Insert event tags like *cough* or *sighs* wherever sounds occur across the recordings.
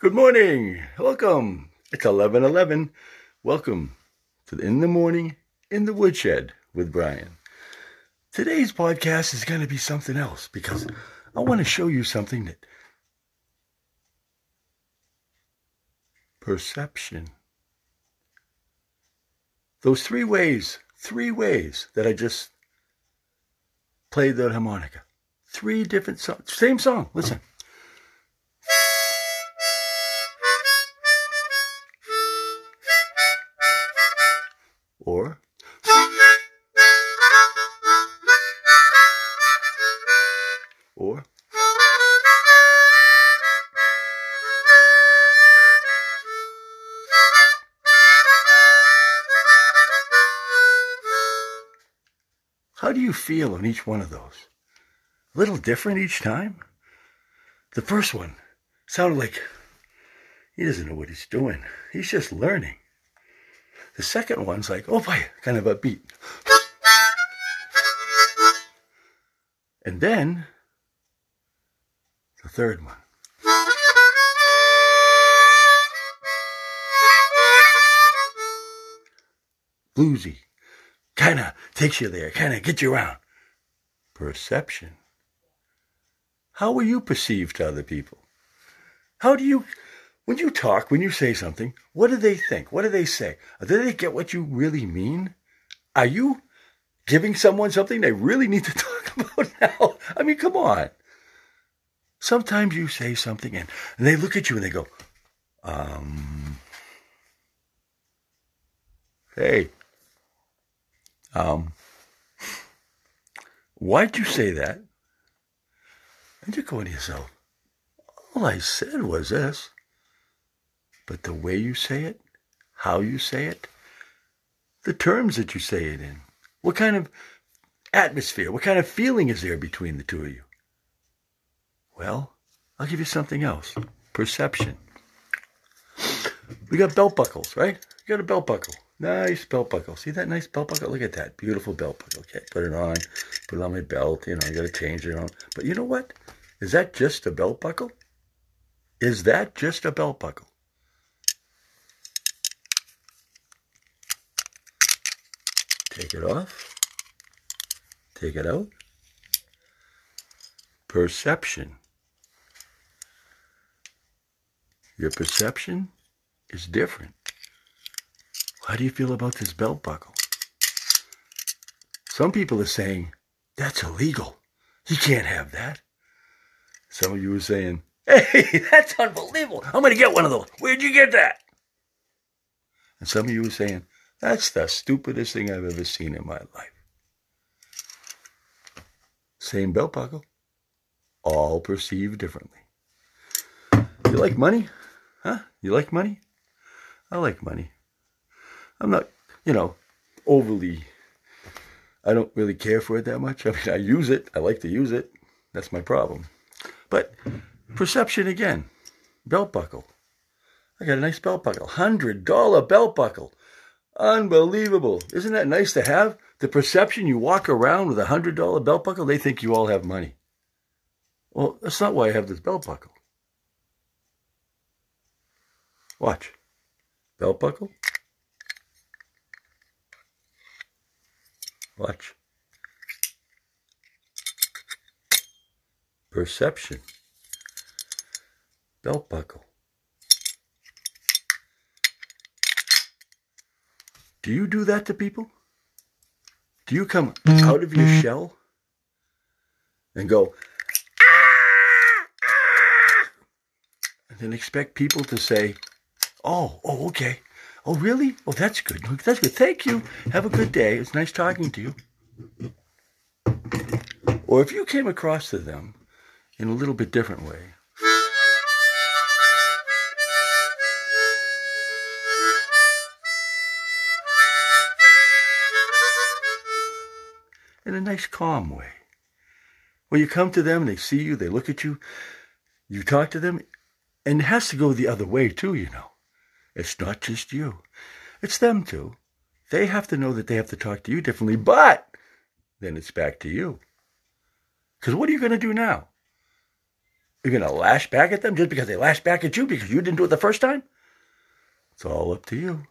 Good morning. Welcome. It's 11:11. Welcome to In the Morning in the Woodshed with Brian. Today's podcast is going to be something else because I want to show you something that perception. Those three ways, three ways that I just played the harmonica. Three different songs. Same song. Listen. You feel on each one of those? A little different each time? The first one sounded like he doesn't know what he's doing. He's just learning. The second one's like, oh boy, kind of a beat. And then the third one. Bluesy. Kind of takes you there, kind of gets you around. Perception. How are you perceived to other people? How do you, when you talk, when you say something, what do they think? What do they say? Do they get what you really mean? Are you giving someone something they really need to *laughs* talk about now? I mean, come on. Sometimes you say something and, and they look at you and they go, um, hey, um, why'd you say that? And you're going to yourself, all I said was this. But the way you say it, how you say it, the terms that you say it in, what kind of atmosphere, what kind of feeling is there between the two of you? Well, I'll give you something else perception. We got belt buckles, right? You got a belt buckle. Nice belt buckle. See that nice belt buckle? Look at that. Beautiful belt buckle. Okay, put it on. Put it on my belt. You know, I got to change it on. But you know what? Is that just a belt buckle? Is that just a belt buckle? Take it off. Take it out. Perception. Your perception is different. How do you feel about this belt buckle? Some people are saying, that's illegal. You can't have that. Some of you are saying, hey, *laughs* that's unbelievable. I'm going to get one of those. Where'd you get that? And some of you are saying, that's the stupidest thing I've ever seen in my life. Same belt buckle, all perceived differently. You like money? Huh? You like money? I like money. I'm not, you know, overly, I don't really care for it that much. I mean, I use it. I like to use it. That's my problem. But perception again, belt buckle. I got a nice belt buckle, $100 belt buckle. Unbelievable. Isn't that nice to have? The perception you walk around with a $100 belt buckle, they think you all have money. Well, that's not why I have this belt buckle. Watch. Belt buckle. Watch. Perception. Belt buckle. Do you do that to people? Do you come out of your shell and go, ah, ah, and then expect people to say, oh, oh, okay. Oh, really? Oh, that's good. Oh, that's good. Thank you. Have a good day. It's nice talking to you. Or if you came across to them in a little bit different way, in a nice, calm way. When you come to them, and they see you, they look at you, you talk to them, and it has to go the other way too, you know. It's not just you, it's them too. They have to know that they have to talk to you differently, but then it's back to you. Because what are you going to do now? You're going to lash back at them just because they lashed back at you because you didn't do it the first time? It's all up to you.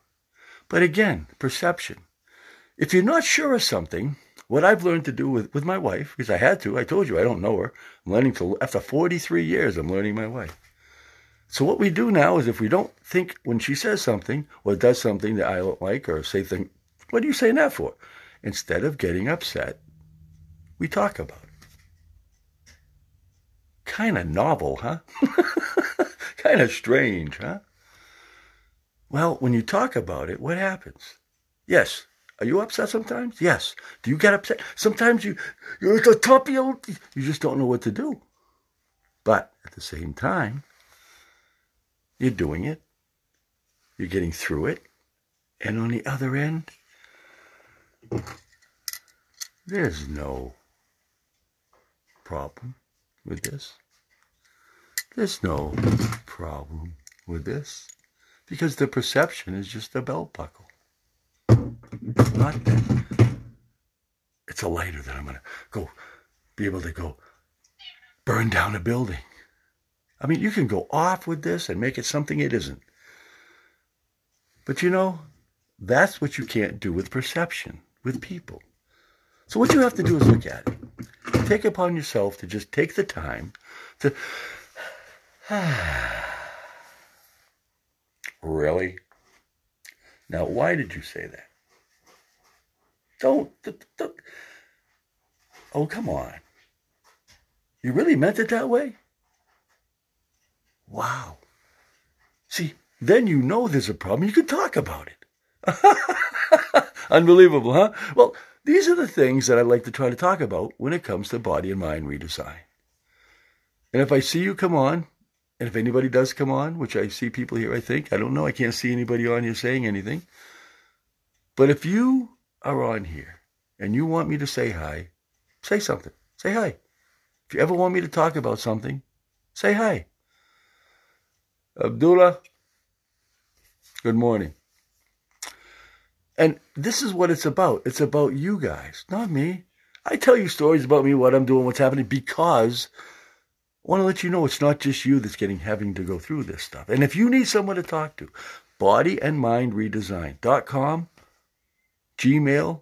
But again, perception. If you're not sure of something, what I've learned to do with, with my wife, because I had to, I told you I don't know her. I'm learning to, after 43 years, I'm learning my wife. So what we do now is if we don't think when she says something or does something that I don't like or say things, what are you saying that for? Instead of getting upset, we talk about it. Kind of novel, huh? *laughs* kind of strange, huh? Well, when you talk about it, what happens? Yes. Are you upset sometimes? Yes. Do you get upset? Sometimes you, you're at the top of your, you just don't know what to do. But at the same time, you're doing it. You're getting through it. And on the other end, there's no problem with this. There's no problem with this because the perception is just a belt buckle. Not that it's a lighter that I'm going to go be able to go burn down a building. I mean, you can go off with this and make it something it isn't. But you know, that's what you can't do with perception, with people. So what you have to do is look at it. Take upon yourself to just take the time to. *sighs* really? Now, why did you say that? Don't, don't. Oh, come on. You really meant it that way? Wow. See, then you know there's a problem. You can talk about it. *laughs* Unbelievable, huh? Well, these are the things that I like to try to talk about when it comes to body and mind redesign. And if I see you come on, and if anybody does come on, which I see people here, I think, I don't know, I can't see anybody on here saying anything. But if you are on here and you want me to say hi, say something. Say hi. If you ever want me to talk about something, say hi. Abdullah, good morning. And this is what it's about. It's about you guys, not me. I tell you stories about me, what I'm doing, what's happening, because I want to let you know it's not just you that's getting having to go through this stuff. And if you need someone to talk to, bodyandmindredesign.com, Gmail,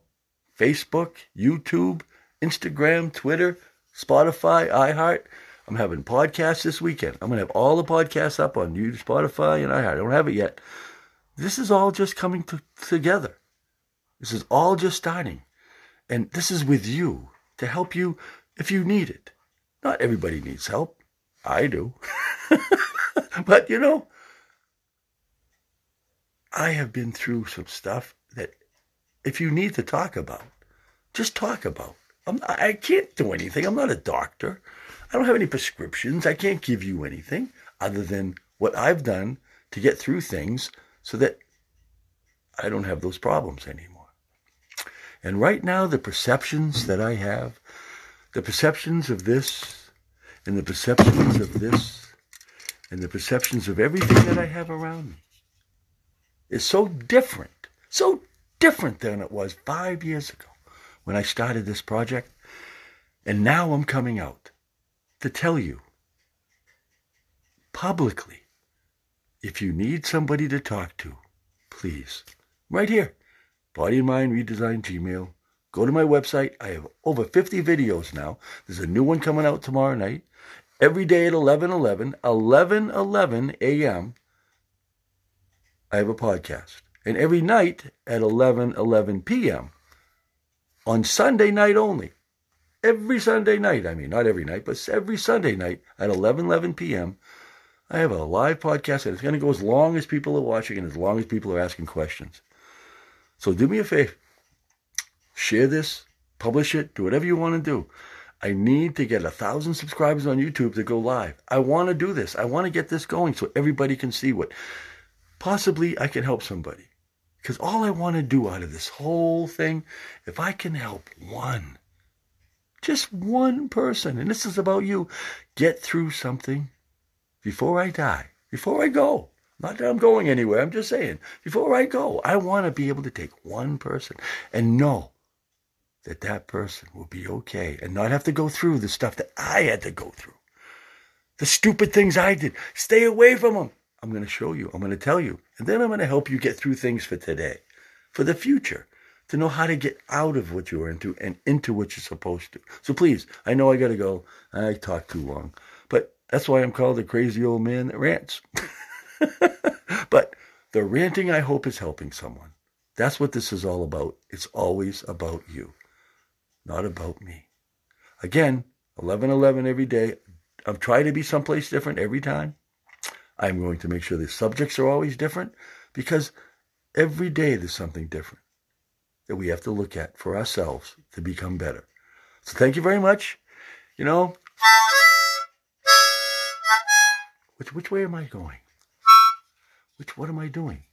Facebook, YouTube, Instagram, Twitter, Spotify, iHeart. I'm having podcasts this weekend. I'm going to have all the podcasts up on YouTube, Spotify, and I don't have it yet. This is all just coming to, together. This is all just starting. And this is with you to help you if you need it. Not everybody needs help. I do. *laughs* but you know, I have been through some stuff that if you need to talk about, just talk about. I'm, I can't do anything. I'm not a doctor. I don't have any prescriptions. I can't give you anything other than what I've done to get through things so that I don't have those problems anymore. And right now, the perceptions that I have, the perceptions of this, and the perceptions of this, and the perceptions of everything that I have around me is so different, so different than it was five years ago when I started this project. And now I'm coming out to tell you publicly if you need somebody to talk to, please, right here, Body and Mind Redesign Gmail. Go to my website. I have over 50 videos now. There's a new one coming out tomorrow night. Every day at 11 11, 11 11 a.m., I have a podcast. And every night at 11 11 p.m., on Sunday night only. Every Sunday night, I mean, not every night, but every Sunday night at 11 11 p.m., I have a live podcast, and it's going to go as long as people are watching and as long as people are asking questions. So do me a favor. Share this, publish it, do whatever you want to do. I need to get a thousand subscribers on YouTube to go live. I want to do this. I want to get this going so everybody can see what possibly I can help somebody. Because all I want to do out of this whole thing, if I can help one, just one person, and this is about you, get through something before I die, before I go, not that I'm going anywhere. I'm just saying, before I go, I want to be able to take one person and know that that person will be okay and not have to go through the stuff that I had to go through. the stupid things I did. Stay away from them. I'm going to show you. I'm going to tell you. And then I'm going to help you get through things for today, for the future, to know how to get out of what you're into and into what you're supposed to. So please, I know I got to go. I talk too long, but that's why I'm called the crazy old man that rants. *laughs* but the ranting, I hope, is helping someone. That's what this is all about. It's always about you, not about me. Again, 11 11 every day. I'm trying to be someplace different every time. I'm going to make sure the subjects are always different because every day there's something different that we have to look at for ourselves to become better. So thank you very much. You know, which, which way am I going? Which, what am I doing?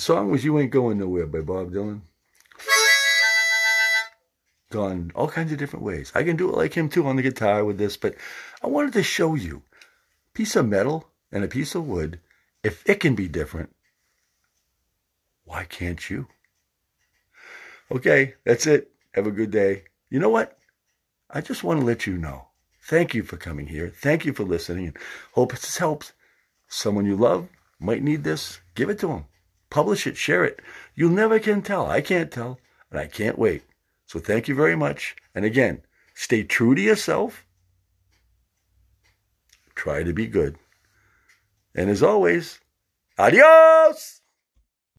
The song was You Ain't Going Nowhere by Bob Dylan. Gone all kinds of different ways. I can do it like him too on the guitar with this, but I wanted to show you a piece of metal and a piece of wood, if it can be different, why can't you? Okay, that's it. Have a good day. You know what? I just want to let you know. Thank you for coming here. Thank you for listening and hope this helps. Someone you love might need this. Give it to them. Publish it, share it. You never can tell. I can't tell, and I can't wait. So thank you very much. And again, stay true to yourself. Try to be good. And as always, adios!